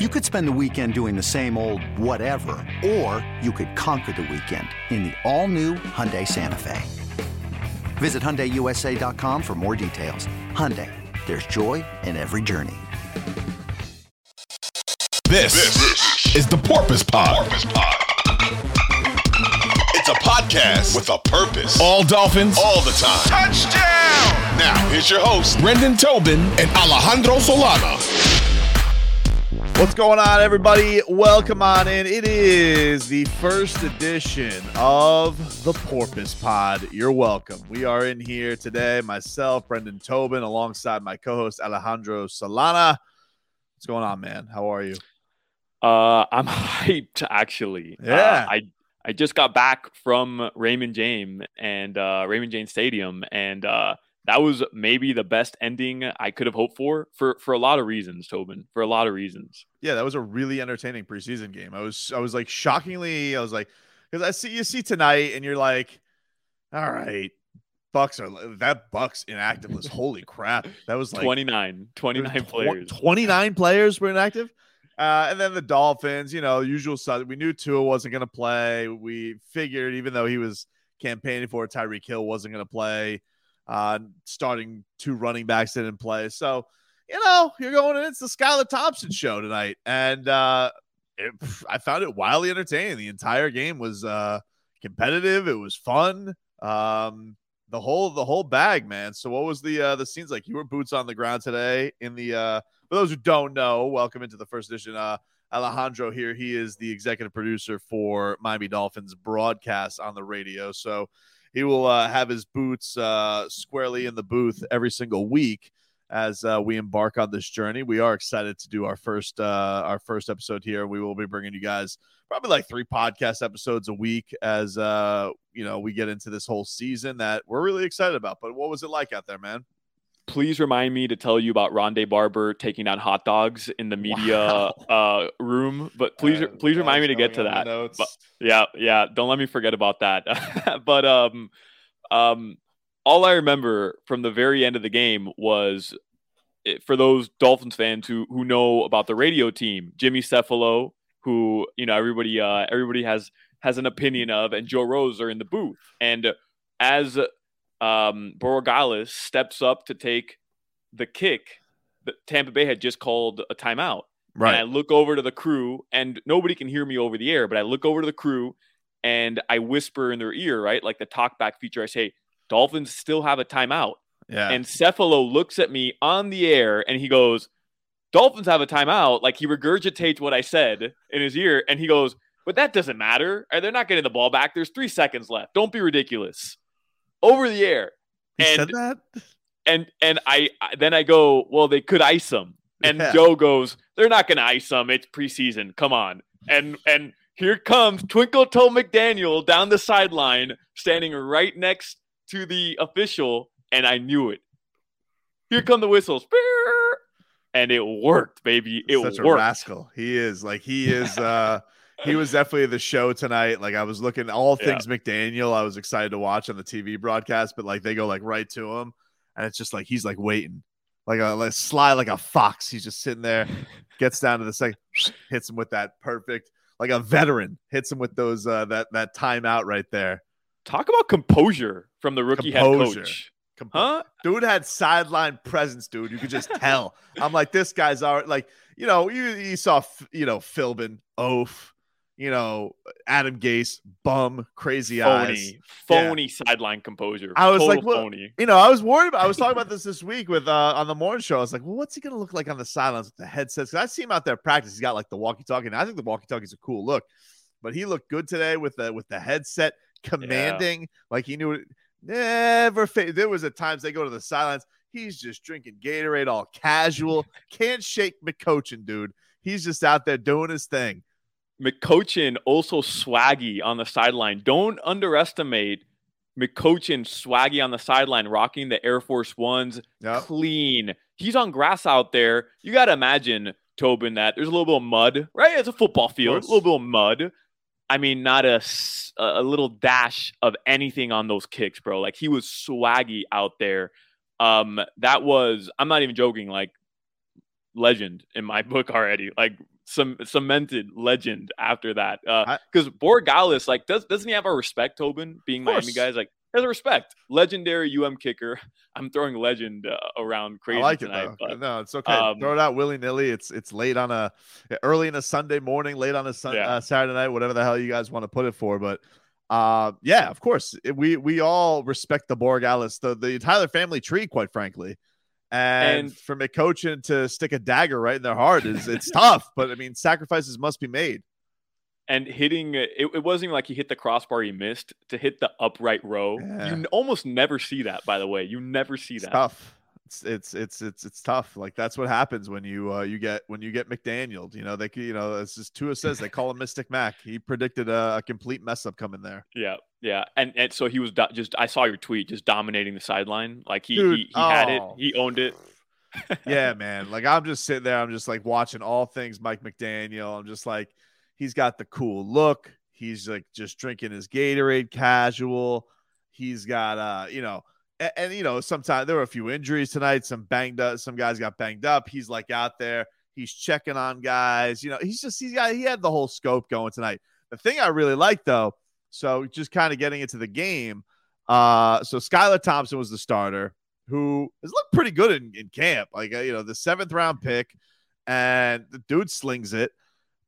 You could spend the weekend doing the same old whatever, or you could conquer the weekend in the all-new Hyundai Santa Fe. Visit HyundaiUSA.com for more details. Hyundai, there's joy in every journey. This, this is the Porpoise Pod. Porpoise Pod. It's a podcast with a purpose. All Dolphins, all the time. Touchdown! Now, here's your host, Brendan Tobin and Alejandro Solana. What's going on, everybody? Welcome on in. It is the first edition of the Porpoise Pod. You're welcome. We are in here today, myself, Brendan Tobin, alongside my co host, Alejandro Solana. What's going on, man? How are you? Uh, I'm hyped, actually. Yeah. Uh, I I just got back from Raymond James and uh, Raymond James Stadium, and uh, that was maybe the best ending I could have hoped for for for a lot of reasons, Tobin. For a lot of reasons. Yeah, that was a really entertaining preseason game. I was I was like shockingly I was like because I see you see tonight and you're like, all right, Bucks are that Bucks inactive list. Holy crap. That was like 29, 29 players. 29 players were inactive. Uh, and then the Dolphins, you know, usual stuff. We knew Tua wasn't going to play. We figured, even though he was campaigning for Tyreek Hill, wasn't going to play. Uh, starting two running backs didn't play. So, you know, you're going in. It's the Skylar Thompson show tonight. And uh, it, I found it wildly entertaining. The entire game was uh, competitive. It was fun. Um, the whole the whole bag, man. So what was the uh, the scenes like? You were boots on the ground today in the uh, for those who don't know, welcome into the first edition. Uh, Alejandro here. He is the executive producer for Miami Dolphins broadcast on the radio. So he will uh, have his boots uh, squarely in the booth every single week as uh, we embark on this journey. We are excited to do our first uh, our first episode here. We will be bringing you guys probably like three podcast episodes a week as uh, you know we get into this whole season that we're really excited about. But what was it like out there, man? Please remind me to tell you about Rondé Barber taking out hot dogs in the media wow. uh, room. But please, uh, please remind me to get to that. But, yeah, yeah. Don't let me forget about that. but um, um, all I remember from the very end of the game was it, for those Dolphins fans who who know about the radio team, Jimmy Cefalo, who you know everybody uh, everybody has has an opinion of, and Joe Rose are in the booth, and as um, Borregales steps up to take the kick that Tampa Bay had just called a timeout. Right. And I look over to the crew, and nobody can hear me over the air, but I look over to the crew and I whisper in their ear, right? Like the talkback feature. I say, Dolphins still have a timeout. Yeah. And Cefalo looks at me on the air and he goes, Dolphins have a timeout. Like he regurgitates what I said in his ear and he goes, but that doesn't matter. They're not getting the ball back. There's three seconds left. Don't be ridiculous over the air. He and, said that? And and I then I go, well, they could ice them. And yeah. Joe goes, they're not going to ice them. It's preseason. Come on. And and here comes Twinkle Toe McDaniel down the sideline, standing right next to the official, and I knew it. Here come the whistles. And it worked, baby. It Such worked. a rascal. He is like he is uh he was definitely the show tonight. Like I was looking all things yeah. McDaniel. I was excited to watch on the TV broadcast, but like they go like right to him, and it's just like he's like waiting, like a like sly like a fox. He's just sitting there, gets down to the second, hits him with that perfect, like a veteran hits him with those uh that that timeout right there. Talk about composure from the rookie composure. head coach. Comp- huh? Dude had sideline presence, dude. You could just tell. I'm like, this guy's already like, you know, you, you saw, you know, Philbin, Oaf, you know, Adam Gase, bum, crazy phony, eyes, phony yeah. sideline composure. I was Total like, well, phony. You know, I was worried about. I was talking about this this week with uh on the morning show. I was like, well, what's he gonna look like on the sidelines with the headsets? Because I see him out there practice. He's got like the walkie-talkie. And I think the walkie-talkie is a cool look, but he looked good today with the with the headset, commanding yeah. like he knew it. Never. Fa- there was at times they go to the sidelines. He's just drinking Gatorade all casual. Can't shake McCochin, dude. He's just out there doing his thing. McCochin also swaggy on the sideline. Don't underestimate McCochin swaggy on the sideline, rocking the Air Force Ones, yep. clean. He's on grass out there. You got to imagine, Tobin, that there's a little bit of mud, right? It's a football field, a little bit of mud. I mean, not a, a little dash of anything on those kicks, bro. Like he was swaggy out there. Um, that was, I'm not even joking, like legend in my book already. Like some cemented legend after that. Because uh, Borregales, like, does doesn't he have a respect, Tobin, being Miami guys? Like, has a respect. Legendary UM kicker. I'm throwing legend uh, around crazy I like tonight, it though. no, it's okay. Um, Throw it out willy nilly. It's it's late on a early in a Sunday morning, late on a sun, yeah. uh, Saturday night, whatever the hell you guys want to put it for. But uh, yeah, of course, we we all respect the Borregales, the the Tyler family tree, quite frankly. And, and for McCochin to stick a dagger right in their heart is it's tough, but I mean sacrifices must be made. And hitting it, it wasn't even like he hit the crossbar he missed to hit the upright row. Yeah. You almost never see that, by the way. You never see it's that. Tough it's it's it's it's it's tough. Like that's what happens when you uh, you get when you get McDaniel. You know they you know as just Tua says they call him Mystic Mac. He predicted a, a, complete mess up coming there. Yeah, yeah, and and so he was do- just I saw your tweet just dominating the sideline. Like he Dude, he, he oh. had it, oh. he owned it. yeah, man. Like I'm just sitting there. I'm just like watching all things Mike McDaniel. I'm just like he's got the cool look. He's like just drinking his Gatorade casual. He's got uh you know and, and, you know, sometimes there were a few injuries tonight. Some banged up. Some guys got banged up. He's like out there. He's checking on guys. You know, he's just he's got he had the whole scope going tonight. The thing I really like though, so just kind of getting into the game. Uh, so Skylar Thompson was the starter, who has looked pretty good in, in camp. Like uh, you know, the seventh round pick, and the dude slings it.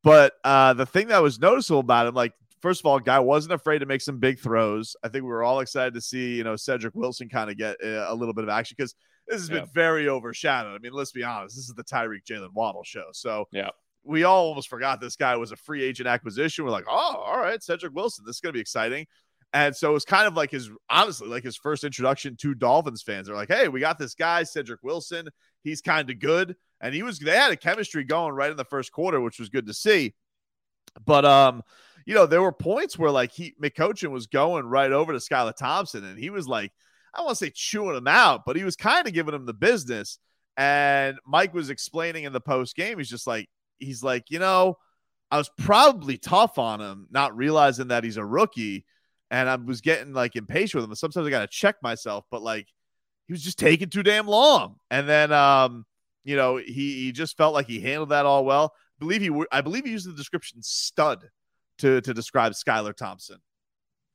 But uh, the thing that was noticeable about him, like first of all, guy wasn't afraid to make some big throws. I think we were all excited to see, you know, Cedric Wilson kind of get a, little bit of action because this has yeah. been very overshadowed. I mean, let's be honest, this is the Tyreek Jalen Waddle show. So yeah, we all almost forgot this guy was a free agent acquisition. We're like, oh, all right, Cedric Wilson, this is gonna be exciting. And so it's kind of like his honestly, like his first introduction to Dolphins fans. They're like, hey, we got this guy, Cedric Wilson. He's kind of good. And he was they had a chemistry going right in the first quarter, which was good to see. But um, you know, there were points where like he McCochin was going right over to Skylar Thompson, and he was like, I want to say chewing him out, but he was kind of giving him the business. And Mike was explaining in the post game, he's just like, he's like, you know, I was probably tough on him, not realizing that he's a rookie. And I was getting like impatient with him. And sometimes I got to check myself, but like he was just taking too damn long. And then, um, you know, he, he just felt like he handled that all well. I believe he, I believe he used the description stud to to describe Skylar Thompson.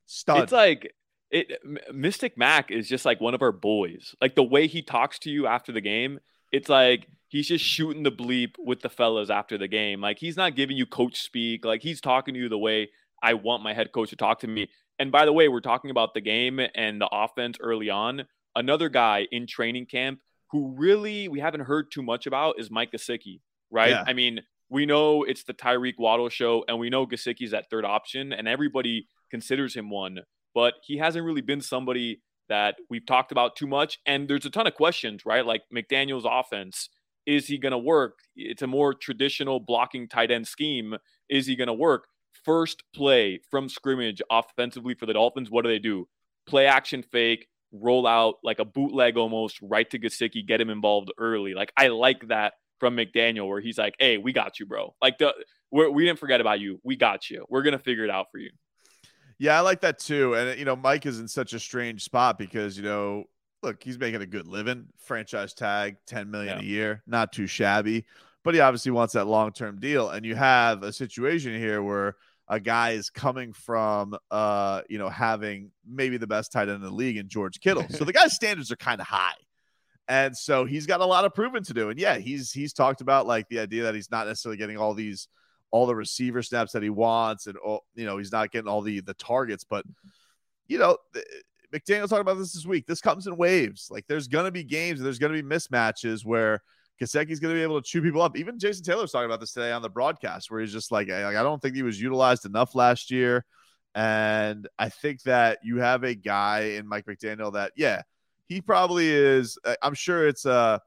Stud. It's like it Mystic Mac is just like one of our boys. Like the way he talks to you after the game, it's like he's just shooting the bleep with the fellas after the game. Like he's not giving you coach speak. Like he's talking to you the way I want my head coach to talk to me. And by the way, we're talking about the game and the offense early on. Another guy in training camp who really we haven't heard too much about is Mike Gesicki, right? Yeah. I mean, we know it's the Tyreek Waddle show, and we know Gesicki's that third option, and everybody considers him one, but he hasn't really been somebody that we've talked about too much. And there's a ton of questions, right? Like McDaniel's offense. Is he going to work? It's a more traditional blocking tight end scheme. Is he going to work? First play from scrimmage offensively for the Dolphins, what do they do? Play action fake, roll out like a bootleg almost right to Gesicki, get him involved early. Like I like that from McDaniel where he's like, "Hey, we got you, bro. Like the we're, we did not forget about you. We got you. We're gonna figure it out for you." Yeah, I like that too. And you know, Mike is in such a strange spot because you know, look, he's making a good living, franchise tag, ten million yeah. a year, not too shabby. But he obviously wants that long term deal. And you have a situation here where a guy is coming from uh, you know, having maybe the best tight end in the league in George Kittle. So the guy's standards are kind of high. And so he's got a lot of proving to do. And yeah, he's he's talked about like the idea that he's not necessarily getting all these all the receiver snaps that he wants, and all, you know he's not getting all the the targets. But you know, McDaniel talked about this this week. This comes in waves. Like there's gonna be games, and there's gonna be mismatches where Gesicki's gonna be able to chew people up. Even Jason Taylor was talking about this today on the broadcast, where he's just like, like I don't think he was utilized enough last year. And I think that you have a guy in Mike McDaniel that, yeah, he probably is. Uh, I'm sure it's a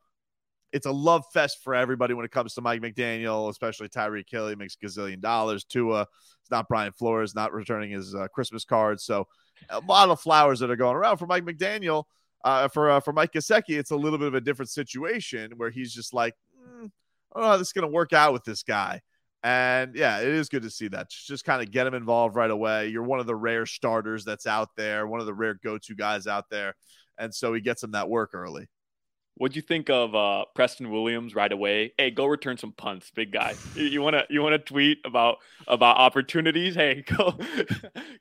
it's a love fest for everybody when it comes to Mike McDaniel, especially Tyreek Hill makes gazillion dollars. Tua, it's not Brian Flores, not returning his uh, Christmas cards. So a lot of flowers that are going around for Mike McDaniel. Uh, for uh, for Mike Gesicki, it's a little bit of a different situation where he's just like, mm, oh, this is going to work out with this guy. And yeah, it is good to see that. Just kind of get him involved right away. You're one of the rare starters that's out there, one of the rare go to guys out there. And so he gets him that work early. What'd you think of uh, Preston Williams right away? Hey, go return some punts, big guy. You want to you want to tweet about about opportunities? Hey, go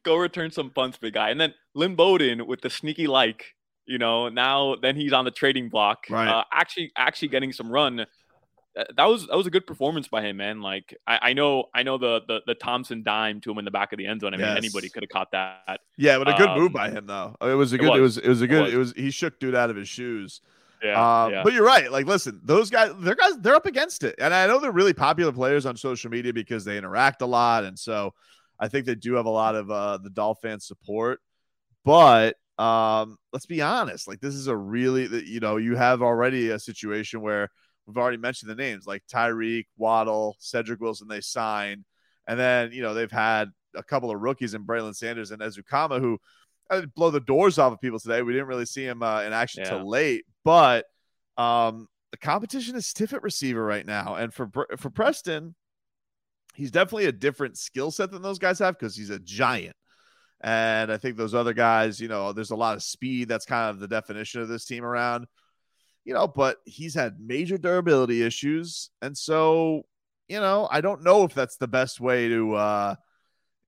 go return some punts, big guy. And then Lynn Bowden with the sneaky like, you know, now then he's on the trading block, right? Uh, actually, actually getting some run. That was that was a good performance by him, man. Like I, I know I know the, the the Thompson dime to him in the back of the end zone. I mean, yes. anybody could have caught that. Yeah, but a good um, move by him though. It was a good. It was. It was, it was a good. It was. It was. He shook dude out of his shoes. Yeah, um, yeah, But you're right. Like, listen, those guys, they're guys, they're up against it, and I know they're really popular players on social media because they interact a lot, and so I think they do have a lot of uh, the Dolphin support. But um, let's be honest, like this is a really, you know, you have already a situation where we've already mentioned the names like Tyreek, Waddle, Cedric Wilson. They signed, and then you know they've had a couple of rookies in Braylon Sanders and Ezukanma who I didn't blow the doors off of people today. We didn't really see him uh, in action yeah. till late, but um, the competition is stiff at receiver right now, and for for Preston, he's definitely a different skill set than those guys have because he's a giant. And I think those other guys, you know, there's a lot of speed. That's kind of the definition of this team around, you know, but he's had major durability issues. And so, you know, I don't know if that's the best way to, uh,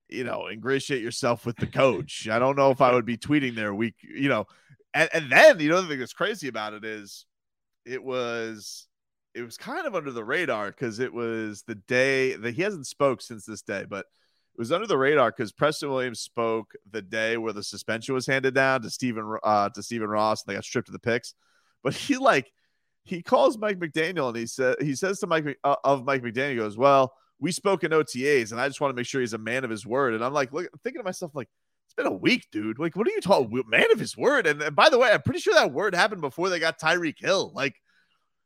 you know, ingratiate yourself with the coach. I don't know if I would be tweeting there week, you know, and, and then the other thing that's crazy about it is it was it was kind of under the radar because it was the day that he hasn't spoke since this day, but it was under the radar because Preston Williams spoke the day where the suspension was handed down to Stephen uh, to Stephen Ross and they got stripped of the picks. But he like he calls Mike McDaniel and he said he says to Mike uh, of Mike McDaniel he goes, "Well, we spoke in OTAs, and I just want to make sure he's a man of his word." And I'm like, look, I'm thinking to myself, like, it's been a week, dude. Like, what are you talking? Man of his word. And, and by the way, I'm pretty sure that word happened before they got Tyreek Hill. Like,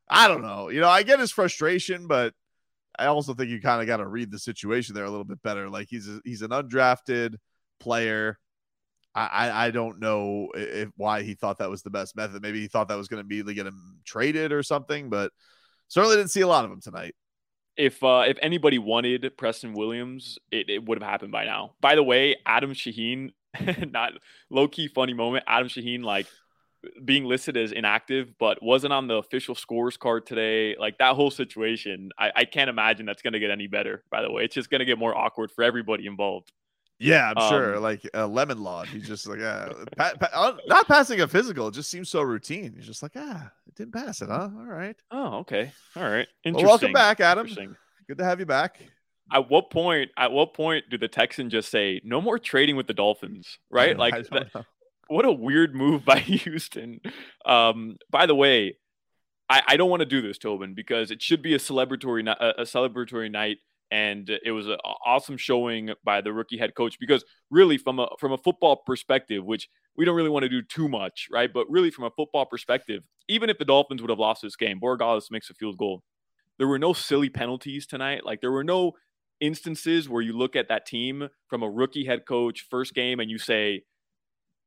I don't know. You know, I get his frustration, but I also think you kind of got to read the situation there a little bit better. Like, he's a, he's an undrafted player. I, I don't know if why he thought that was the best method. Maybe he thought that was going to be get him traded or something, but certainly didn't see a lot of him tonight if uh, if anybody wanted Preston Williams, it, it would have happened by now. By the way, Adam Shaheen, not low key funny moment. Adam Shaheen like being listed as inactive, but wasn't on the official scores card today. Like that whole situation, I, I can't imagine that's going to get any better. By the way, it's just going to get more awkward for everybody involved. Yeah, I'm um, sure. Like a uh, lemon law, he's just like, yeah, pa- pa- uh, not passing a physical. It just seems so routine. He's just like, ah, it didn't pass it, huh? All right. Oh, okay. All right. Well, welcome back, Adam. Good to have you back. At what point? At what point do the Texans just say no more trading with the Dolphins? Right? Like, that, what a weird move by Houston. Um, by the way, I, I don't want to do this, Tobin, because it should be a celebratory, a celebratory night and it was an awesome showing by the rookie head coach because really from a from a football perspective which we don't really want to do too much right? But really from a football perspective even if the dolphins would have lost this game borregales makes a field goal. There were no silly penalties tonight. Like there were no instances where you look at that team from a rookie head coach first game and you say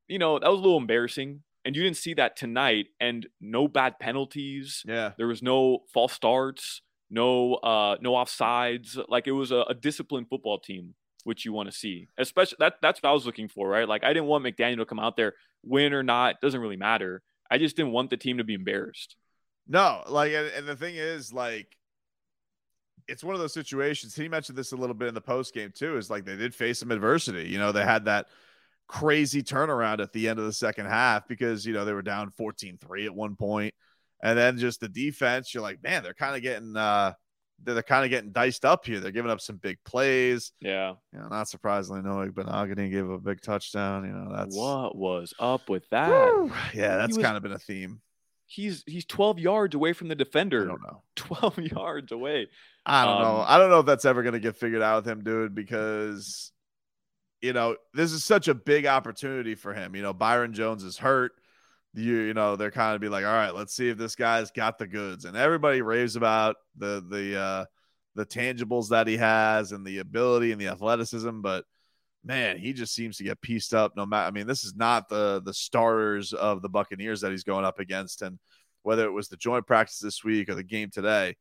you know that was a little embarrassing. And you didn't see that tonight and no bad penalties. Yeah. There was no false starts no uh no offsides. Like it was a, a disciplined football team, which you want to see. Especially that that's what I was looking for, right? Like I didn't want McDaniel to come out there, win or not, doesn't really matter. I just didn't want the team to be embarrassed. No, like and, and the thing is, like it's one of those situations. He mentioned this a little bit in the post game too. Is like they did face some adversity. You know, they had that crazy turnaround at the end of the second half because you know they were down 14-3 at one point and then just the defense, you're like, man, they're kind of getting uh they're, they're kind of getting diced up here. They're giving up some big plays. Yeah. You know, not surprisingly, Noah Igbinoghene gave a big touchdown. You know, that's what was up with that. Yeah, that's was, kind of been a theme. He's he's 12 yards away from the defender. I don't know. 12 yards away. I don't um, know. I don't know if that's ever going to get figured out with him, dude, because you know, this is such a big opportunity for him. You know, Byron Jones is hurt. You you know they're kind of be like, all right, let's see if this guy's got the goods, and everybody raves about the the uh, the tangibles that he has and the ability and the athleticism, but man, he just seems to get pieced up. No matter, I mean, this is not the the starters of the Buccaneers that he's going up against, and whether it was the joint practice this week or the game today,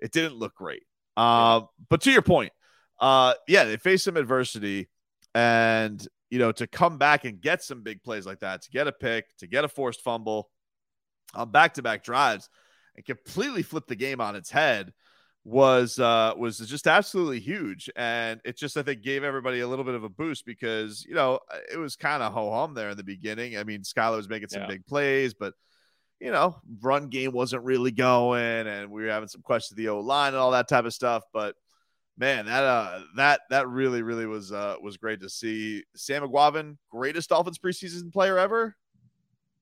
it didn't look great. Uh, but to your point, uh, yeah, they faced some adversity, and you know to come back and get some big plays like that, to get a pick, to get a forced fumble on back to back drives, and completely flip the game on its head was uh was just absolutely huge. And it just i think gave everybody a little bit of a boost because you know it was kind of ho-hum there in the beginning. I mean skylar was making some yeah. big plays but you know run game wasn't really going and we were having some questions of the o line and all that type of stuff. But man that uh that that really really was uh was great to see sam Eguavoen, greatest dolphins preseason player ever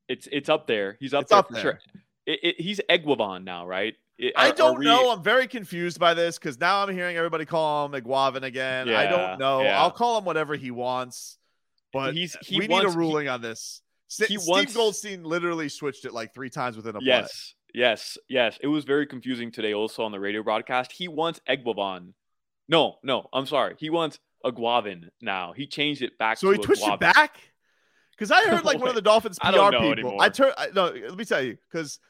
it's it's up there he's up it's there up for there. sure it, it, he's Eguavoen now right are, I don't we... know. I'm very confused by this because now I'm hearing everybody call him Eguavoen again. Yeah, I don't know. Yeah. I'll call him whatever he wants, but he's he we wants, need a ruling he, on this. He Steve wants, Goldstein literally switched it like three times within a yes, play. Yes, yes, It was very confusing today. Also on the radio broadcast, he wants Eguavoen. No, no, I'm sorry. He wants Eguavoen now. He changed it back. So he twitched it back. Because I heard like one of the Dolphins PR I people. Anymore. I turn. No, let me tell you because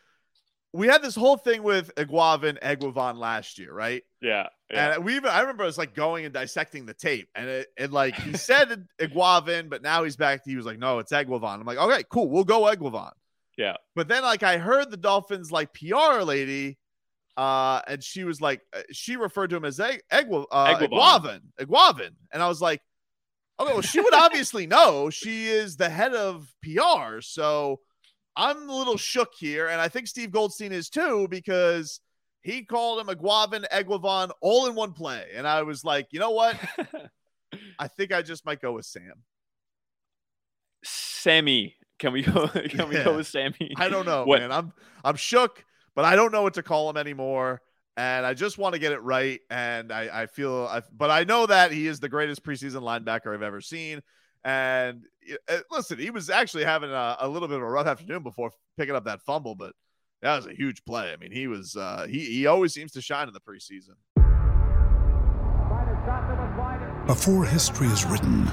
we had this whole thing with Eguavoen, Eguavoen last year, right? Yeah, yeah. And we even I remember us like going and dissecting the tape, and it, it like he said Eguavoen, but now he's back. He was like, no, it's Eguavoen. I'm like, okay, cool, we'll go Eguavoen. Yeah. But then like I heard the Dolphins like PR lady, uh, and she was like, uh, she referred to him as Egg, Egg, uh, and I was like, okay, well she would obviously know. She is the head of PR, so I'm a little shook here, and I think Steve Goldstein is too because he called him a Guavin Eguavoen all in one play, and I was like, you know what? I think I just might go with Sam. Sammy, can we go? Can yeah. we go with Sammy? I don't know, what? man. I'm I'm shook, but I don't know what to call him anymore. And I just want to get it right. And I, I feel, I, but I know that he is the greatest preseason linebacker I've ever seen. And uh, listen, he was actually having a, a, little bit of a rough afternoon before picking up that fumble, but that was a huge play. I mean, he was uh, he he always seems to shine in the preseason. Before history is written,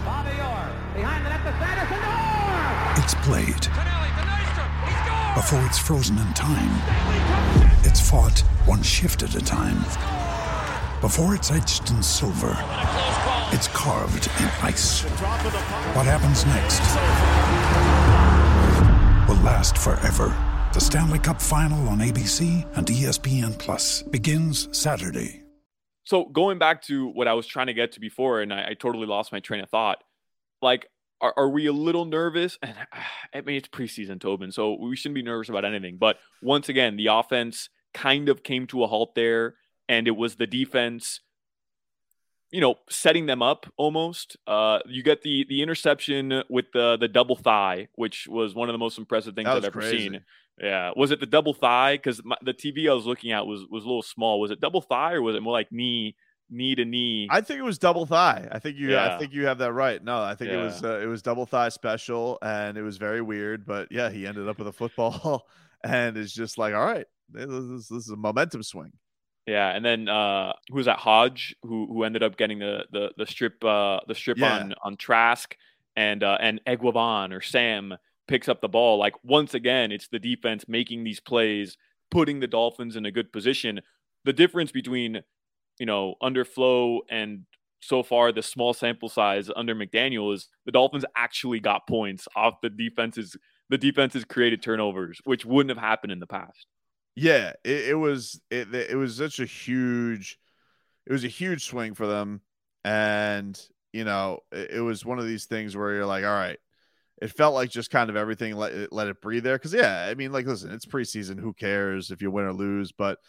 it's played. Before it's frozen in time, it's fought one shift at a time. Before it's etched in silver it's carved in ice. What happens next will last forever. The Stanley Cup Final on ABC and ESPN Plus begins Saturday. So going back to what I was trying to get to before, and I, I totally lost my train of thought. Like, are, are we a little nervous? And I mean, it's preseason, Tobin, so we shouldn't be nervous about anything. But once again, the offense kind of came to a halt there, and it was the defense you know, setting them up almost. Uh, you get the the interception with the the double thigh, which was one of the most impressive things I've ever crazy. seen. Yeah, was it the double thigh? Because the TV I was looking at was was a little small. Was it double thigh or was it more like knee? Knee to knee. I think it was double thigh. I think you. Yeah. I think you have that right. No, I think yeah. it was. Uh, it was double thigh special, and it was very weird. But yeah, he ended up with a football, and it's just like, all right, this, this, this is a momentum swing. Yeah, and then uh, who was that? Hodge, who who ended up getting the the the strip uh, the strip yeah. on on Trask, and uh, and Eguavoen or Sam picks up the ball. Like once again, it's the defense making these plays, putting the Dolphins in a good position. The difference between you know under Flo and so far the small sample size under McDaniel is the Dolphins actually got points off the defenses. The defenses created turnovers, which wouldn't have happened in the past. Yeah, it, it was it, it was such a huge it was a huge swing for them and you know it, it, was one of these things where you're like all right it felt like just kind of everything let it, let it breathe there because yeah i mean like listen it's preseason who cares if you win or lose but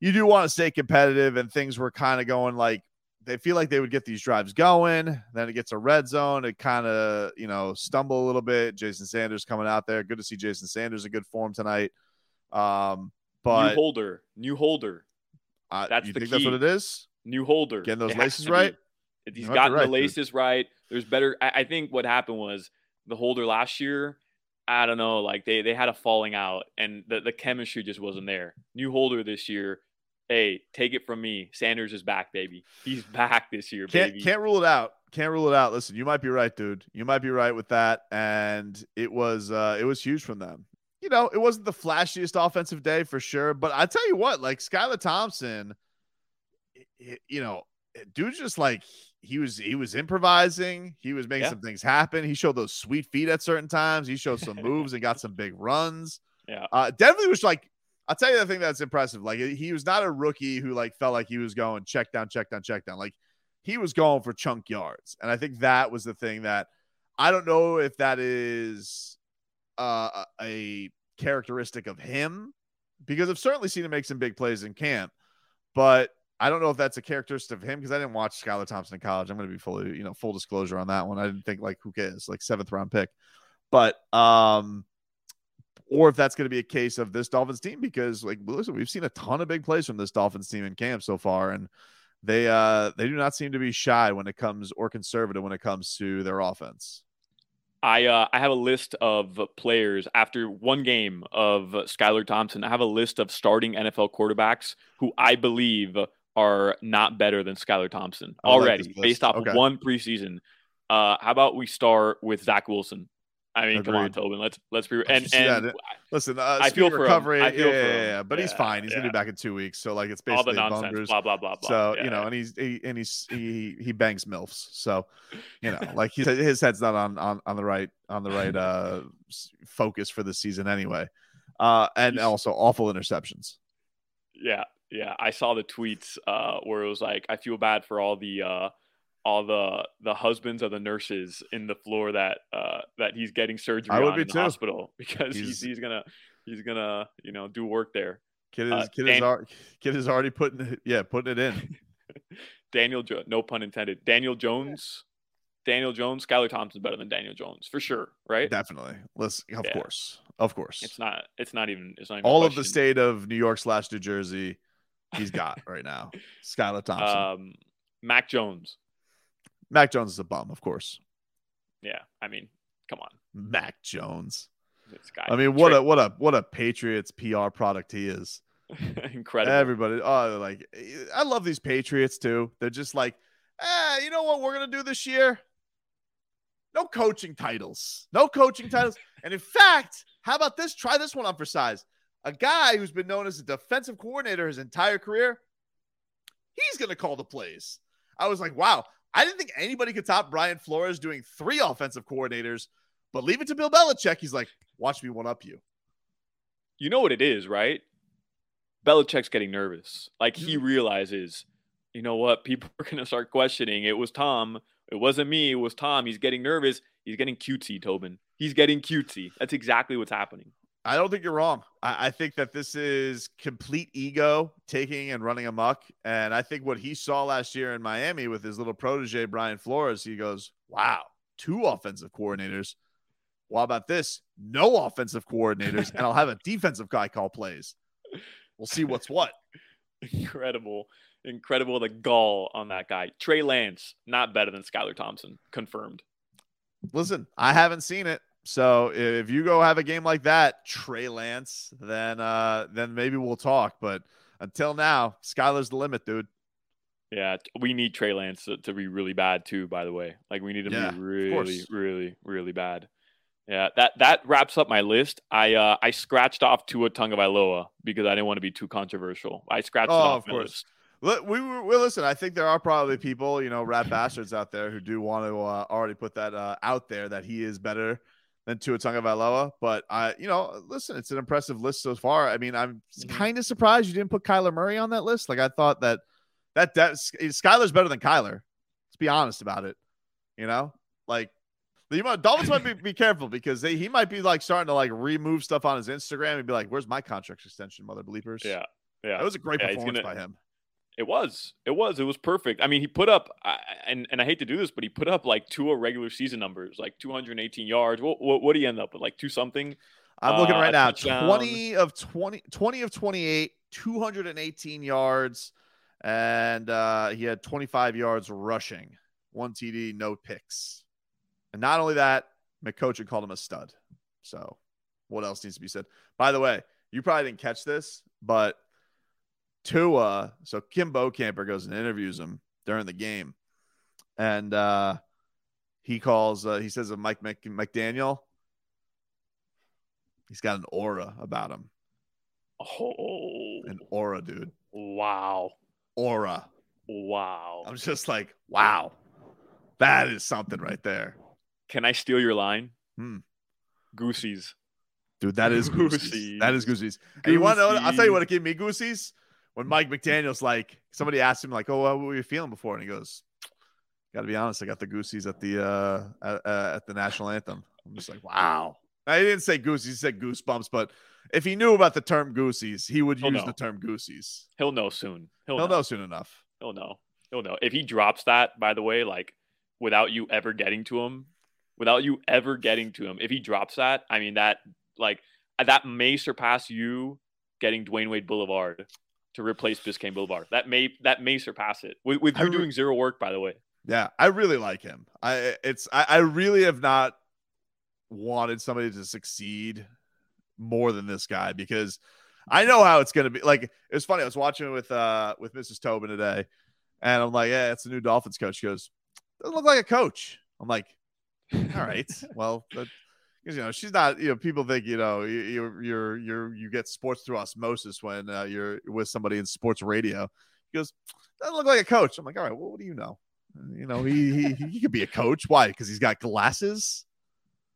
you do want to stay competitive and things were kind of going like they feel like they would get these drives going then it gets a red zone it kind of you know stumble a little bit jason sanders coming out there good to see jason sanders in good form tonight um but new holder, new holder. Uh, that's you the think key. that's what it is? New holder. Getting those laces right. Be. He's gotten right, the laces dude. right. There's better. I, I think what happened was the holder last year I don't know, like they they had a falling out and the, the chemistry just wasn't there. New holder this year. Hey, take it from me. Sanders is back, baby. He's back this year, can't, baby. Can't rule it out. Can't rule it out. Listen, you might be right, dude. You might be right with that. And it was uh it was huge from them. You know, it wasn't the flashiest offensive day for sure, but I tell you what, like Skylar Thompson, you know, dude's just like he was he was improvising. He was making yeah. some things happen. He showed those sweet feet at certain times. He showed some moves and got some big runs. Yeah, uh, definitely was like I'll tell you the thing that's impressive. Like he was not a rookie who like felt like he was going check down, check down, check down. Like he was going for chunk yards, and I think that was the thing that I don't know if that is uh, a characteristic of him because I've certainly seen him make some big plays in camp, but I don't know if that's a characteristic of him because I didn't watch Skylar Thompson in college. I'm going to be fully, you know, full disclosure on that one. I didn't think like who cares, like seventh round pick, but um, or if that's going to be a case of this Dolphins team because like listen, we've seen a ton of big plays from this Dolphins team in camp so far, and they uh they do not seem to be shy when it comes or conservative when it comes to their offense. I uh, I have a list of players after one game of Skylar Thompson. I have a list of starting NFL quarterbacks who I believe are not better than Skylar Thompson already like based off okay. of one preseason. Uh, how about we start with Zach Wilson? I mean, Agreed. come on, Tobin. Let's let's be and and listen. Uh, I feel for recovery. I feel yeah, yeah, yeah, but yeah, he's fine. He's yeah. gonna be back in two weeks. So like, it's basically all the nonsense. Blah blah blah blah. So you know, and he's he, and he's he he bangs milfs. So you know, like he, his head's not on on on the right on the right uh focus for the season anyway. Uh, and also awful interceptions. Yeah, yeah, I saw the tweets uh, where it was like, I feel bad for all the uh, all the the husbands of the nurses in the floor that uh, that he's getting surgery I would on be in too. the hospital because he's, he's, he's gonna he's gonna you know do work there. Kid is uh, kid Dan- is kid is already putting it, yeah putting it in. Daniel, jo- no pun intended. Daniel Jones, Daniel Jones, Skylar Thompson's better than Daniel Jones for sure, right? Definitely. Let's of yeah. course, of course. It's not. It's not even. It's not even all of the state of New York slash New Jersey he's got right now. Skylar Thompson. Um, Mac Jones. Mac Jones is a bum, of course. Yeah, I mean, come on, Mac Jones. This guy. I mean, what a what a what a Patriots PR product he is. Incredible. Everybody, oh, like I love these Patriots too. They're just like, eh, you know what we're gonna do this year? No coaching titles. No coaching titles. And in fact, how about this? Try this one on for size a guy who's been known as a defensive coordinator his entire career, he's going to call the plays. I was like, wow, I didn't think anybody could top Brian Flores doing three offensive coordinators, but leave it to Bill Belichick. He's like, watch me one up you. You know what it is, right? Belichick's getting nervous. Like he mm-hmm. realizes, you know what? People are going to start questioning. It was Tom. It wasn't me. It was Tom. He's getting nervous. He's getting cutesy, Tobin. He's getting cutesy. That's exactly what's happening. I don't think you're wrong. I, I, think that this is complete ego taking and running amok. And I think what he saw last year in Miami with his little protege, Brian Flores, he goes, wow, two offensive coordinators. What about this? No offensive coordinators, and I'll have a defensive guy call plays. We'll see what's what. Incredible. Incredible the gall on that guy. Trey Lance, not better than Skylar Thompson. Confirmed. Listen, I haven't seen it. So if you go have a game like that, Trey Lance, then uh then maybe we'll talk. But until now, Skylar's the limit, dude. Yeah, we need Trey Lance to, to be really bad too. By the way, like we need him yeah, to be really, really, really bad. Yeah, that that wraps up my list. I uh I scratched off Tua Tagovailoa because I didn't want to be too controversial. I scratched oh, off of course. List. We, we, we listen. I think there are probably people, you know, rat bastards out there who do want to uh, already put that uh, out there that he is better than Tua Tagovailoa. But I, you know, listen, it's an impressive list so far. I mean, I'm mm-hmm. kind of surprised you didn't put Kyler Murray on that list. Like I thought that that that Skylar's better than Kyler. Let's be honest about it. You know, like the Dolphins might be, be careful because they, he might be like starting to like remove stuff on his Instagram and be like, "Where's my contract extension, mother bleepers?" Yeah, yeah, that was a great yeah, performance gonna, by him. It was. It was. It was perfect. I mean, he put up, and and I hate to do this, but he put up like two regular season numbers, like 218 yards. What what, what did he end up with? Like two something. I'm looking uh, right now. Touchdown. 20 of 20, 20 of 28, 218 yards, and uh, he had 25 yards rushing, one TD, no picks. And not only that, McCoach had called him a stud. So, what else needs to be said? By the way, you probably didn't catch this, but Tua, so Kim Bokamper goes and interviews him during the game, and uh, he calls, uh, he says of Mike Mc, McDaniel, he's got an aura about him. Oh, an aura, dude. Wow. Aura. Wow. I'm just like, wow. That is something right there. Can I steal your line? Hmm. Goosies. Dude, that is goosies. goosies. That is goosies. goosies. And you want to know? I'll tell you what it gave me goosies when Mike McDaniel's like, somebody asked him like, "Oh, what were you feeling before?" And he goes, "Got to be honest, I got the goosies at the uh at, uh, at the national anthem." I'm just like, wow. I didn't say goosies, he said goosebumps, but if he knew about the term goosies, he would He'll use know. the term goosies. He'll know soon. He'll, He'll know. know soon enough. He'll know. He'll know. If he drops that, by the way, like without you ever getting to him, without you ever getting to him, if he drops that, I mean that like that may surpass you getting Dwyane Wade Boulevard to replace Biscayne Boulevard. That may that may surpass it with, with you re- doing zero work. By the way, yeah, I really like him. I it's I, I really have not wanted somebody to succeed more than this guy because I know how it's gonna be. Like it was funny. I was watching with uh with Mrs. Tobin today, and I'm like, yeah, it's a new Dolphins coach. She goes, doesn't look like a coach. I'm like, all right, well, but because you know she's not. You know, people think you know you you're you're you get sports through osmosis when uh, you're with somebody in sports radio. He goes, doesn't look like a coach. I'm like, all right, well, what do you know? You know, he he, he could be a coach. Why? Because he's got glasses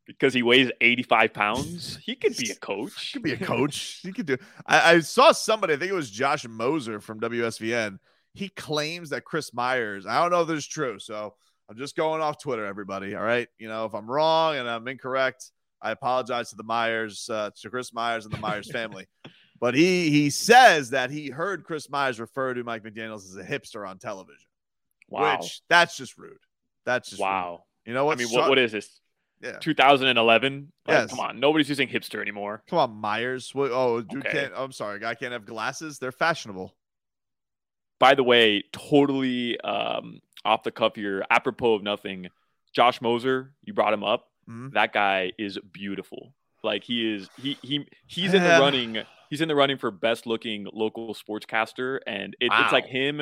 because he weighs 85 pounds. He could be a coach. He could be a coach. he could do. I, I, saw somebody, I think it was Josh Moser from WSVN. He claims that Chris Myers, I don't know if this is true. So I'm just going off Twitter, everybody. All right. You know, if I'm wrong and I'm incorrect, I apologize to the Myers, uh, to Chris Myers and the Myers family. but he he says that he heard Chris Myers refer to Mike McDaniels as a hipster on television. Wow. Which that's just rude. That's just wow. Rude. You know what? I mean, what, what is this? Yeah. 2011. Like, yes. Come on. Nobody's using hipster anymore. Come on, Myers. What, oh, dude okay. can't. Oh, I'm sorry. Guy can't have glasses. They're fashionable. By the way, totally um, off the cuff here, apropos of nothing. Josh Moser, you brought him up. Mm-hmm. That guy is beautiful. Like he is, he he he's in the running. He's in the running for best looking local sportscaster, and it, wow. it's like him.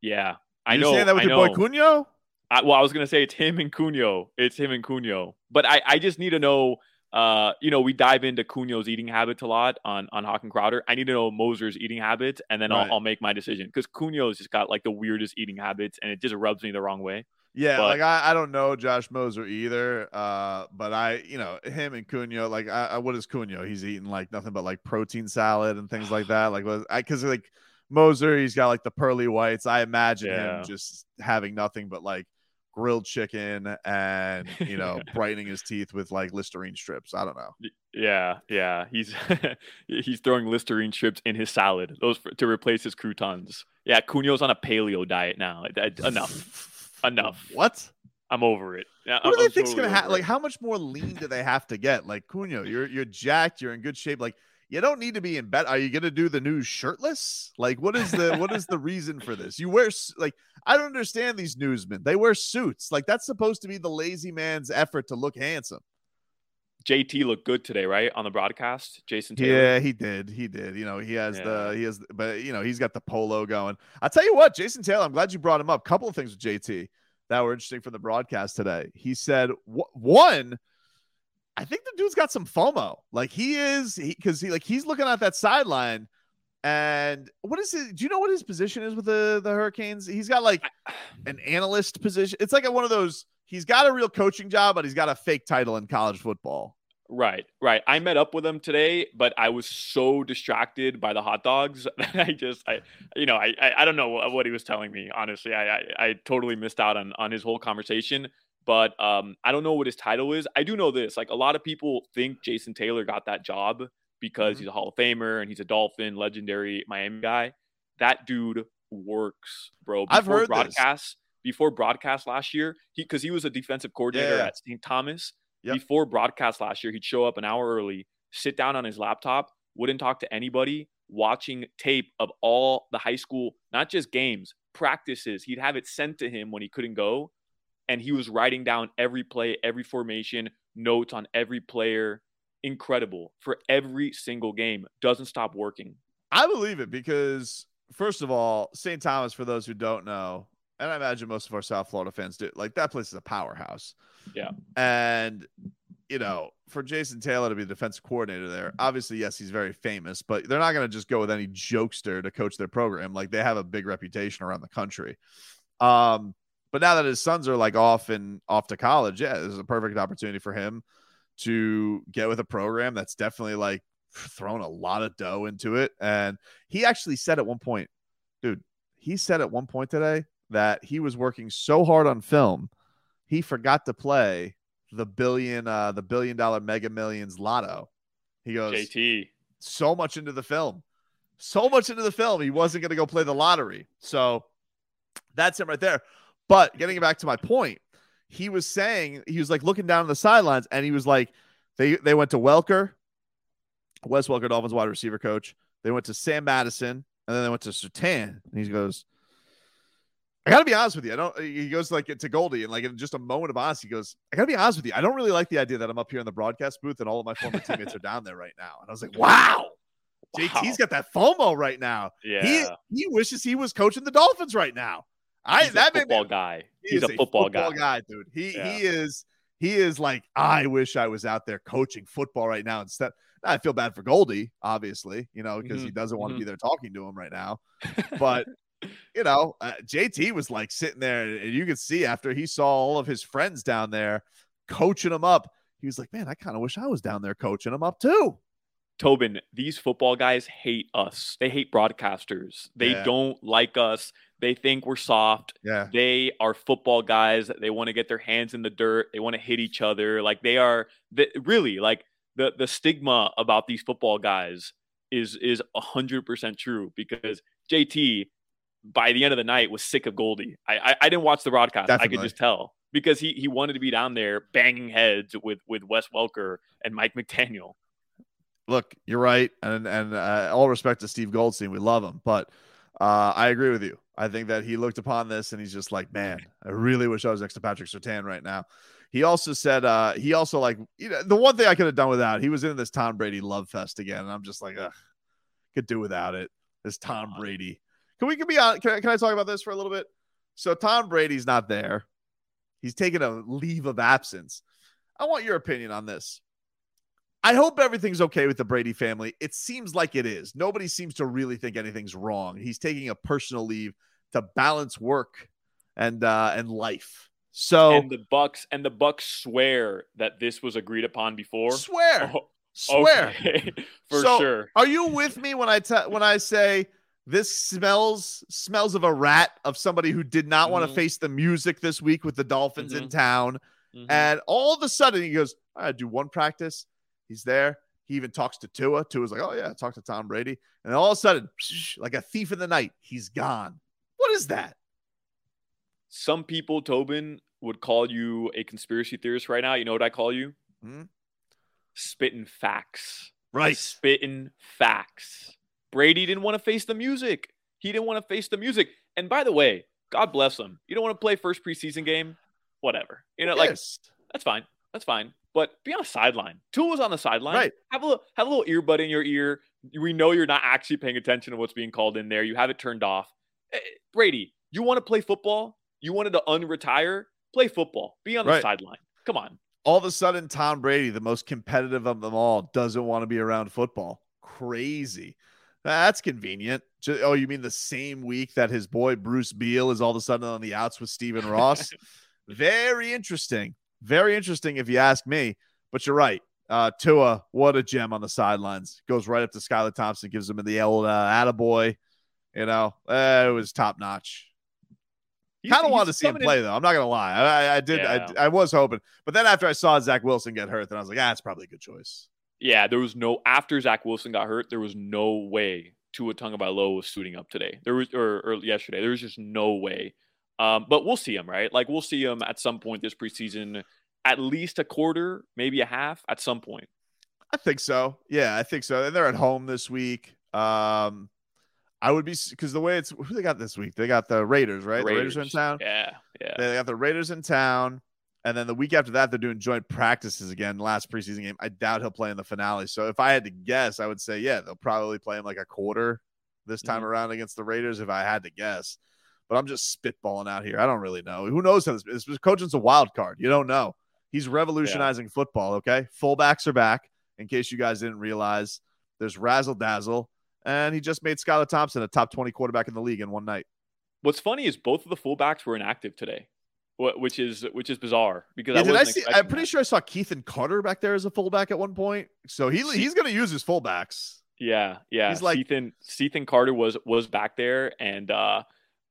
Yeah, I you know. Saying that with I your know. boy Cugno? I, well, I was gonna say it's him and Cugno. It's him and Cugno. But I, I just need to know. Uh, you know, we dive into Cugno's eating habits a lot on on Hawk and Crowder. I need to know Moser's eating habits, and then right. I'll, I'll make my decision because Cugno's just got like the weirdest eating habits, and it just rubs me the wrong way. Yeah, but, like I, I don't know Josh Moser either. Uh, but I, you know, him and Cugno, like I, I what is Cugno? He's eating like nothing but like protein salad and things like that. Like, I because like Moser, he's got like the pearly whites. I imagine yeah. him just having nothing but like grilled chicken and you know brightening his teeth with like listerine strips i don't know. Yeah yeah he's he's throwing listerine strips in his salad those for, to replace his croutons. Yeah cugno's on a paleo diet now enough enough. What? I'm over it. Yeah, what I'm, do they think's totally gonna happen like how much more lean do they have to get? Like cugno you're you're jacked you're in good shape like you don't need to be in bed. Are you going to do the news shirtless? Like, what is the what is the reason for this? You wear like I don't understand these newsmen. They wear suits. Like that's supposed to be the lazy man's effort to look handsome. JT looked good today, right? On the broadcast, Jason Taylor. Yeah, he did. He did. You know, he has yeah. the he has, but you know, he's got the polo going. I'll tell you what, Jason Taylor. I'm glad you brought him up. Couple of things with JT that were interesting from the broadcast today. He said one I think the dude's got some FOMO. Like he is, because he, he, like he's looking at that sideline. And what is it? Do you know what his position is with the the Hurricanes? He's got like an analyst position. It's like a, one of those. He's got a real coaching job, but he's got a fake title in college football. Right, right. I met up with him today, but I was so distracted by the hot dogs that I just, I, you know, I, I, I don't know what, what he was telling me. Honestly, I, I, I totally missed out on on his whole conversation but um, I don't know what his title is. I do know this: like a lot of people think Jason Taylor got that job because mm-hmm. he's a Hall of Famer and he's a Dolphin, legendary Miami guy. That dude works, bro. Before I've heard broadcast this. before broadcast last year. He because he was a defensive coordinator yeah. at St. Thomas. Yep. Before broadcast last year, he'd show up an hour early, sit down on his laptop, wouldn't talk to anybody, watching tape of all the high school, not just games, practices. He'd have it sent to him when he couldn't go and he was writing down every play, every formation, notes on every player. incredible for every single game. Doesn't stop working. I believe it because first of all, St. Thomas, for those who don't know, and I imagine most of our South Florida fans do, like that place is a powerhouse. Yeah. And you know, for Jason Taylor to be the defensive coordinator there, obviously, yes, he's very famous, but they're not going to just go with any jokester to coach their program. Like they have a big reputation around the country. Um, but now that his sons are like off and off to college, yeah, this is a perfect opportunity for him to get with a program that's definitely like thrown a lot of dough into it. And he actually said at one point, dude, he said at one point today that he was working so hard on film, he forgot to play the billion, uh, the billion dollar mega millions lotto. He goes, JT, so much into the film, so much into the film, he wasn't going to go play the lottery. So that's him right there. But getting back to my point, he was saying he was like looking down the sidelines and he was like, they they went to Welker, Wes Welker, Dolphins wide receiver coach. They went to Sam Madison and then they went to Surtain. And he goes, I gotta be honest with you. I don't. He goes like to Goldie, and like in just a moment of honesty, he goes, "I gotta be honest with you. I don't really like the idea that I'm up here in the broadcast booth and all of my former teammates are down there right now." And I was like, "Wow, wow. JT's got that FOMO right now. Yeah, he he wishes he was coaching the Dolphins right now. I He's that a football me, guy. He's a football, a football guy. guy, dude. He Yeah. he is he is like I wish I was out there coaching football right now instead. I feel bad for Goldie, obviously, you know, because he Mhm, doesn't want to mhm. be there talking to him right now. But you know, uh, JT was like sitting there, and you could see after he saw all of his friends down there coaching him up, he was like, "Man, I kind of wish I was down there coaching him up too." Tobin, these football guys hate us. They hate broadcasters. They Yeah. don't like us. They think we're soft. Yeah, They are football guys. They want to get their hands in the dirt. They want to hit each other. Like they are the, really like the the stigma about these football guys is is hundred percent true because JT by the end of the night was sick of Goldie. I I, I didn't watch the broadcast. I could just tell because he he wanted to be down there banging heads with with Wes Welker and Mike McDaniel. look, you're right, and and uh, all respect to Steve Goldstein, we love him, but uh, I agree with you. I think that he looked upon this and he's just like, man, I really wish I was next to Patrick Surtain right now. He also said, uh, he also like, you know, the one thing I could have done without, he was in this Tom Brady love fest again, and I'm just like, ugh, could do without it. This Tom Brady. Can we can be on? Can I, can I talk about this for a little bit? So Tom Brady's not there. He's taking a leave of absence. I want your opinion on this. I hope everything's okay with the Brady family. It seems like it is. Nobody seems to really think anything's wrong. He's taking a personal leave to balance work and uh and life. So and the Bucks and the Bucks swear that this was agreed upon before. swear, Oh, swear. okay. for So, sure. Are you with me when I tell when I say this smells smells of a rat of somebody who did not want to face the music this week with the Dolphins in Mhm. town? Mhm. And all of a sudden he goes, I do one practice. He's there. He even talks to Tua. Tua's like, oh yeah, talk to Tom Brady. And all of a sudden, like a thief in the night, he's gone. What is that? Some people, Tobin, would call you a conspiracy theorist right now. You know what I call you? Hmm? Spitting facts. Right. Spitting facts. Brady didn't want to face the music. He didn't want to face the music. And by the way, God bless him. You don't want to play first preseason game? Whatever. You know, like that's fine. That's fine. But be on a sideline. Tua was on the sideline. Right. Have a little, have a little earbud in your ear. We know you're not actually paying attention to what's being called in there. You have it turned off. Eh, Brady, you want to play football? You wanted to unretire? Play football. Be on the Right. sideline. Come on. all of a sudden Tom Brady, the most competitive of them all, doesn't want to be around football. Crazy. That's convenient. Oh, you mean the same week that his boy Bruce Beal is all of a sudden on the outs with Stephen Ross? Very interesting. Very interesting if you ask me. But you're right. Uh, Tua, what a gem on the sidelines. Goes right up to Skylar Thompson, gives him the old uh, attaboy. You know, uh, it was top notch. Kind of wanted to see him coming in- play though. I'm not gonna lie. I, I- I did. Yeah. I, I was hoping, but then after I saw Zach Wilson get hurt, then I was like, ah, it's probably a good choice. Yeah, there was no after Zach Wilson got hurt, there was no way Tua Tagovailoa was suiting up today. There was or, or yesterday. There was just no way. Um, but we'll see him, right? Like we'll see him at some point this preseason, at least a quarter, maybe a half, at some point. I think so. Yeah, I think so. And they're at home this week. Um, I would be because the way it's who they got this week, they got the Raiders, right? The Raiders are in town. Yeah, yeah. They got the Raiders in town. And then the week after that, they're doing joint practices again. Last preseason game, I doubt he'll play in the finale. So if I had to guess, I would say yeah, they'll probably play him like a quarter this time mm-hmm. around against the Raiders. If I had to guess, but I'm just spitballing out here. I don't really know. Who knows how this? this coaching's a wild card. You don't know. He's revolutionizing yeah. football. Okay, fullbacks are back. In case you guys didn't realize, there's razzle dazzle, and he just made Skylar Thompson a top 20 quarterback in the league in one night. What's funny is both of the fullbacks were inactive today, which is which is bizarre because yeah, I I see? I'm pretty that. sure I saw Keithan Carter back there as a fullback at one point. So he he's going to use his fullbacks. Yeah, yeah. He's like Ethan Ethan Carter was was back there, and uh,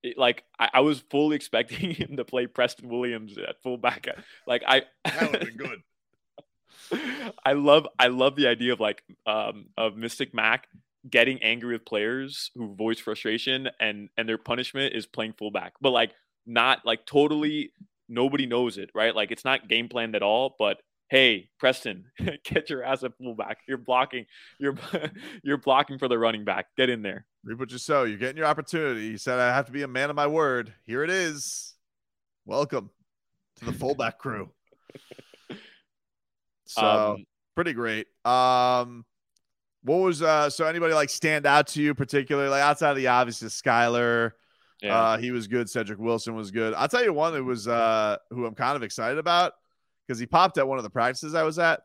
it, like I, I, was fully expecting him to play Preston Williams at fullback. Like I that would have been good. I love I love the idea of like um of Mystic Mac getting angry with players who voice frustration and and their punishment is playing fullback. But like not like totally nobody knows it, right? Like it's not game planned at all, but hey, Preston, get your ass at fullback. You're blocking. You're you're blocking for the running back. Get in there. Reap what you sow. You're getting your opportunity. He said I have to be a man of my word. Here it is. Welcome to the fullback crew. So um, pretty great. Um, what was uh? So anybody like stand out to you particularly, like outside of the obvious, Skylar? Yeah. Uh, he was good. Cedric Wilson was good. I'll tell you one that was uh who I'm kind of excited about because he popped at one of the practices I was at.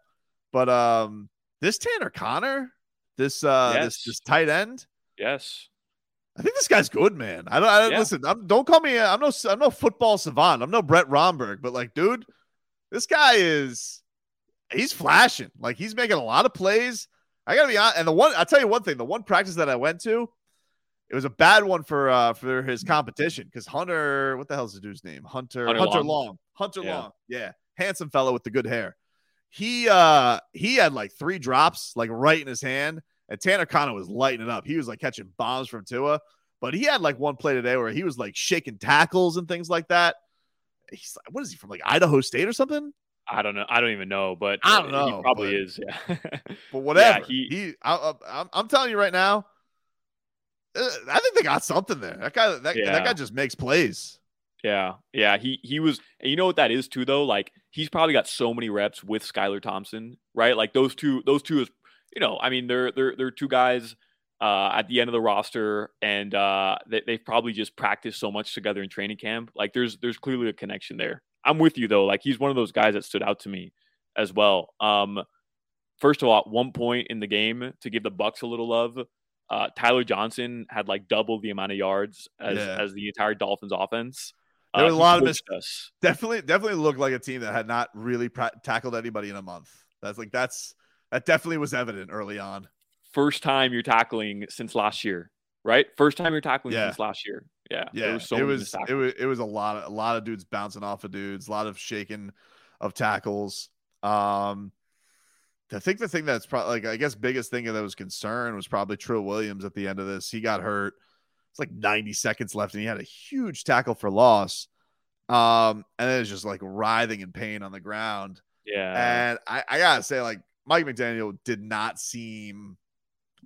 But um, this Tanner Connor, this uh, yes. this this tight end, yes, I think this guy's good, man. I don't, I don't yeah. listen. I'm, don't call me. I'm no, I'm no football savant. I'm no Brett Romberg, but like, dude, this guy is, he's flashing. Like he's making a lot of plays. I gotta be honest. And the one, I'll tell you one thing. The one practice that I went to, it was a bad one for uh for his competition because Hunter, what the hell's the dude's name? Hunter Hunter, Hunter Long. Long. Hunter yeah. Long. Yeah handsome fellow with the good hair. He uh he had like three drops like right in his hand, and Tanner Conner was lighting it up. He was like catching bombs from Tua, but he had like one play today where he was like shaking tackles and things like that. He's like, what is he from like Idaho State or something? I don't know. I don't even know, but I don't know. He probably but, is. Yeah. but whatever. Yeah, he, he I, am I'm telling you right now. Uh, I think they got something there. That guy, that, yeah. that guy just makes plays. Yeah, yeah. He he was. you know what that is too, though. Like he's probably got so many reps with Skylar Thompson, right? Like those two. Those two is, you know, I mean, they're they're they're two guys uh, at the end of the roster, and uh, they, they've probably just practiced so much together in training camp. Like there's there's clearly a connection there. I'm with you though. Like he's one of those guys that stood out to me as well. Um, first of all, at one point in the game, to give the Bucks a little love, uh, Tyler Johnson had like double the amount of yards as yeah. as the entire Dolphins offense. There was uh, a lot of mis- definitely definitely looked like a team that had not really pra- tackled anybody in a month. That's like that's that definitely was evident early on. First time you're tackling since last year, right? First time you're tackling yeah. since last year. Yeah, yeah. Was so it was it was it was a lot of a lot of dudes bouncing off of dudes, a lot of shaking of tackles. Um, I think the thing that's probably like I guess biggest thing that was concern was probably Trill Williams at the end of this. He got hurt. It's like 90 seconds left, and he had a huge tackle for loss. Um, and then it's just like writhing in pain on the ground. Yeah. And I, I gotta say, like Mike McDaniel did not seem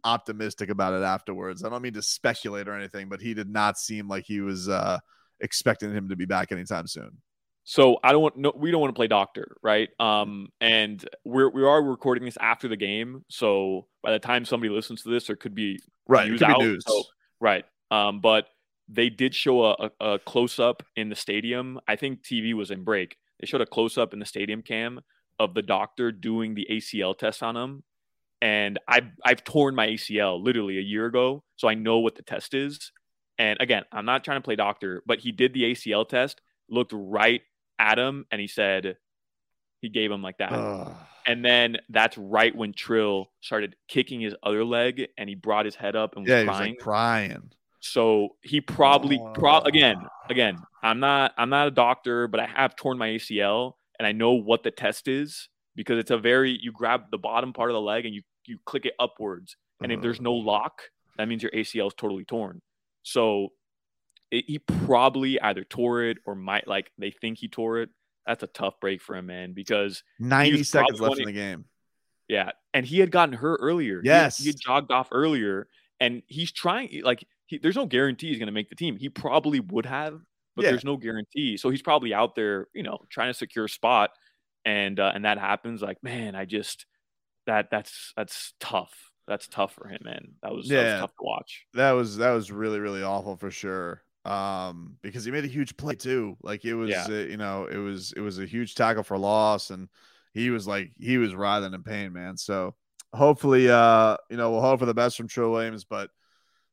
optimistic about it afterwards. I don't mean to speculate or anything, but he did not seem like he was uh expecting him to be back anytime soon. So I don't want no, we don't want to play doctor, right? Um, and we're we are recording this after the game, so by the time somebody listens to this, there could be right news out. News. So, right. Um, but they did show a, a, a close up in the stadium. I think TV was in break. They showed a close up in the stadium cam of the doctor doing the ACL test on him. And I've, I've torn my ACL literally a year ago. So I know what the test is. And again, I'm not trying to play doctor, but he did the ACL test, looked right at him, and he said, he gave him like that. And then that's right when Trill started kicking his other leg and he brought his head up and was crying. He was like crying. So he probably pro again, again, I'm not I'm not a doctor, but I have torn my ACL and I know what the test is because it's a very you grab the bottom part of the leg and you you click it upwards. And if there's no uh-huh. lock, that means your ACL is totally torn. So it, he probably either tore it or might like they think he tore it. That's a tough break for him, man, because 90 seconds left in the game. Yeah. And he had gotten hurt earlier. Yes. He, he had jogged off earlier and he's trying like he, there's no guarantee he's going to make the team. He probably would have but yeah. there's no guarantee. So he's probably out there, you know, trying to secure a spot, and uh, and that happens. Like, man, I just that that's that's tough. That's tough for him, man. That was, yeah, that was tough to watch. That was that was really really awful for sure. Um, because he made a huge play too. Like it was, yeah. uh, you know, it was it was a huge tackle for loss, and he was like he was writhing in pain, man. So hopefully, uh, you know, we'll hope for the best from Trill Williams, but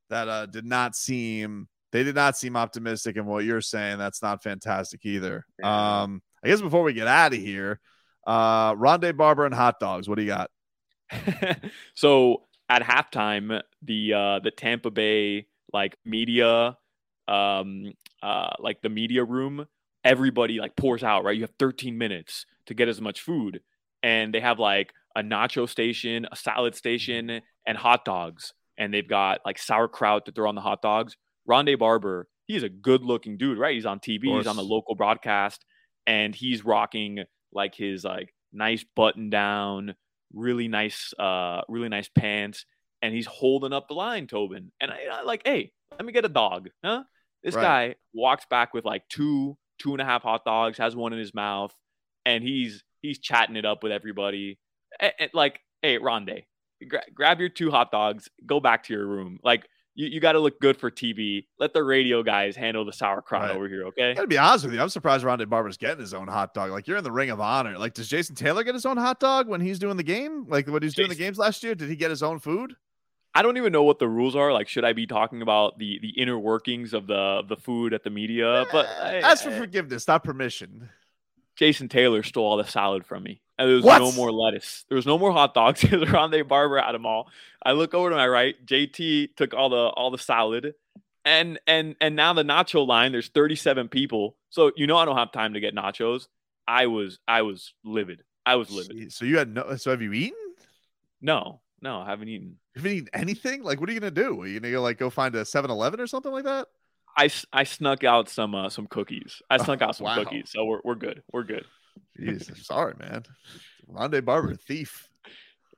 that uh did not seem they did not seem optimistic in what you're saying. That's not fantastic either. Yeah. Um, I guess before we get out of here, uh, Rondé Barber and hot dogs. What do you got? so at halftime, the uh, the Tampa Bay like media, um, uh, like the media room, everybody like pours out. Right, you have 13 minutes to get as much food, and they have like a nacho station, a salad station, and hot dogs. And they've got like sauerkraut to throw on the hot dogs. Rondé Barber, he's a good looking dude, right? He's on TV, he's on the local broadcast, and he's rocking like his like nice button down, really nice, uh, really nice pants, and he's holding up the line, Tobin. And I, I like, hey, let me get a dog, huh? This right. guy walks back with like two, two and a half hot dogs, has one in his mouth, and he's he's chatting it up with everybody. And, and like, hey, Rondé, gra- grab your two hot dogs, go back to your room. Like, you, you got to look good for TV. Let the radio guys handle the sauerkraut right. over here, okay? I gotta be honest with you. I'm surprised Rondé Barber's getting his own hot dog. Like you're in the Ring of Honor. Like, does Jason Taylor get his own hot dog when he's doing the game? Like when he's doing the games last year? Did he get his own food? I don't even know what the rules are. Like, should I be talking about the the inner workings of the the food at the media? But eh, I, ask for eh. forgiveness, not permission. Jason Taylor stole all the salad from me. And there was what? no more lettuce. There was no more hot dogs because Rondé Barber had them all. I look over to my right. JT took all the all the salad, and and and now the nacho line. There's 37 people, so you know I don't have time to get nachos. I was I was livid. I was livid. So you had no. So have you eaten? No, no, I haven't eaten. You haven't eaten anything? Like, what are you gonna do? Are you gonna go like go find a 7-Eleven or something like that? I, I snuck out some uh, some cookies. I snuck out some wow. cookies, so we're we're good. We're good. Jeez, sorry, man. Rondé Barber, thief.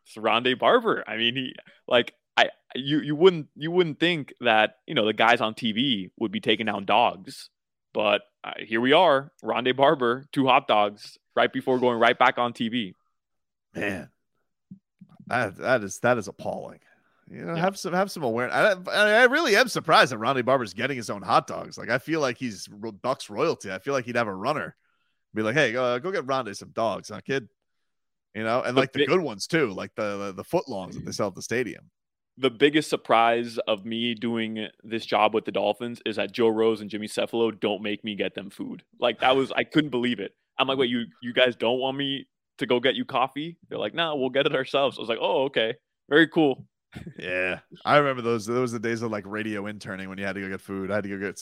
It's Rondé Barber. I mean, he like I you you wouldn't you wouldn't think that you know the guys on TV would be taking down dogs, but uh, here we are, Rondé Barber, two hot dogs right before going right back on TV. Man, that that is that is appalling. You know, yeah. have some have some awareness. I, I, really am surprised that Rondé Barber's getting his own hot dogs. Like I feel like he's Bucks royalty. I feel like he'd have a runner be like, hey, go, go get Rondé some dogs, huh, kid? You know, and like the good ones too, like the the, the footlongs that they sell at the stadium. The biggest surprise of me doing this job with the Dolphins is that Joe Rose and Jimmy Cefalo don't make me get them food. Like that was I couldn't believe it. I'm like, wait, you you guys don't want me to go get you coffee? They're like, no, we'll get it ourselves. I was like, oh, okay, very cool. yeah, I remember those. Those were the days of like radio interning when you had to go get food. I had to go get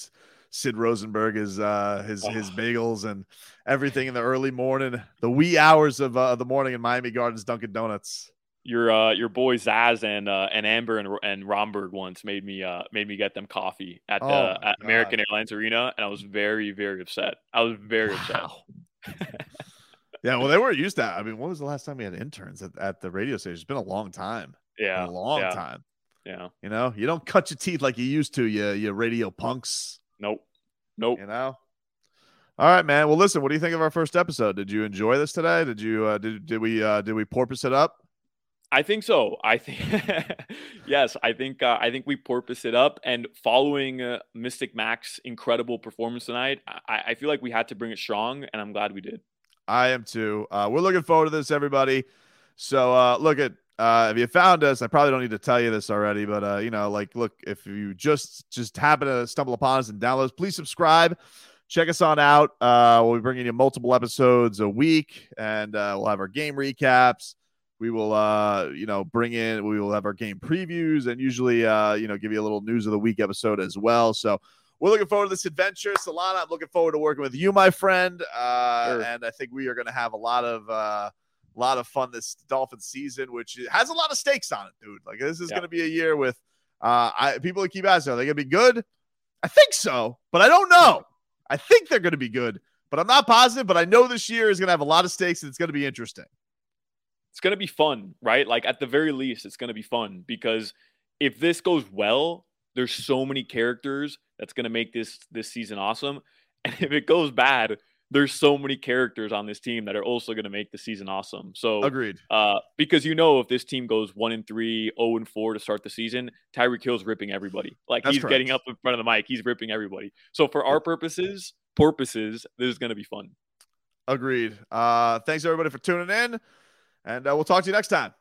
Sid Rosenberg his uh, his oh. his bagels and everything in the early morning, the wee hours of uh, the morning in Miami Gardens Dunkin' Donuts. Your uh, your boy Zaz and uh, and Amber and, and Romberg once made me uh, made me get them coffee at the oh at American Airlines Arena, and I was very very upset. I was very wow. upset. yeah, well, they weren't used to. That. I mean, when was the last time we had interns at, at the radio station? It's been a long time. Yeah, a long yeah. time. Yeah, you know, you don't cut your teeth like you used to. You you radio punks. Nope. Nope. You know. All right, man. Well, listen. What do you think of our first episode? Did you enjoy this today? Did you uh, did did we uh, did we porpoise it up? I think so. I think yes. I think uh, I think we porpoise it up. And following uh, Mystic Mac's incredible performance tonight, I, I feel like we had to bring it strong, and I'm glad we did. I am too. Uh, we're looking forward to this, everybody. So uh, look at uh, if you found us, I probably don't need to tell you this already, but uh, you know, like, look, if you just just happen to stumble upon us and download, please subscribe. Check us on out. Uh, we'll be bringing you multiple episodes a week, and uh, we'll have our game recaps. We will, uh, you know, bring in. We will have our game previews, and usually, uh, you know, give you a little news of the week episode as well. So we're looking forward to this adventure, Solana. I'm looking forward to working with you, my friend, uh, sure. and I think we are going to have a lot of. Uh, a lot of fun this Dolphin season, which has a lot of stakes on it, dude. Like this is yeah. going to be a year with uh, I, people keep asking, are they going to be good? I think so, but I don't know. I think they're going to be good, but I'm not positive. But I know this year is going to have a lot of stakes and it's going to be interesting. It's going to be fun, right? Like at the very least, it's going to be fun because if this goes well, there's so many characters that's going to make this this season awesome. And if it goes bad, there's so many characters on this team that are also going to make the season awesome. So agreed. Uh, because you know, if this team goes one and three, zero and four to start the season, Tyreek Hill's ripping everybody. Like That's he's correct. getting up in front of the mic, he's ripping everybody. So for our purposes, purposes, this is going to be fun. Agreed. Uh, thanks everybody for tuning in, and uh, we'll talk to you next time.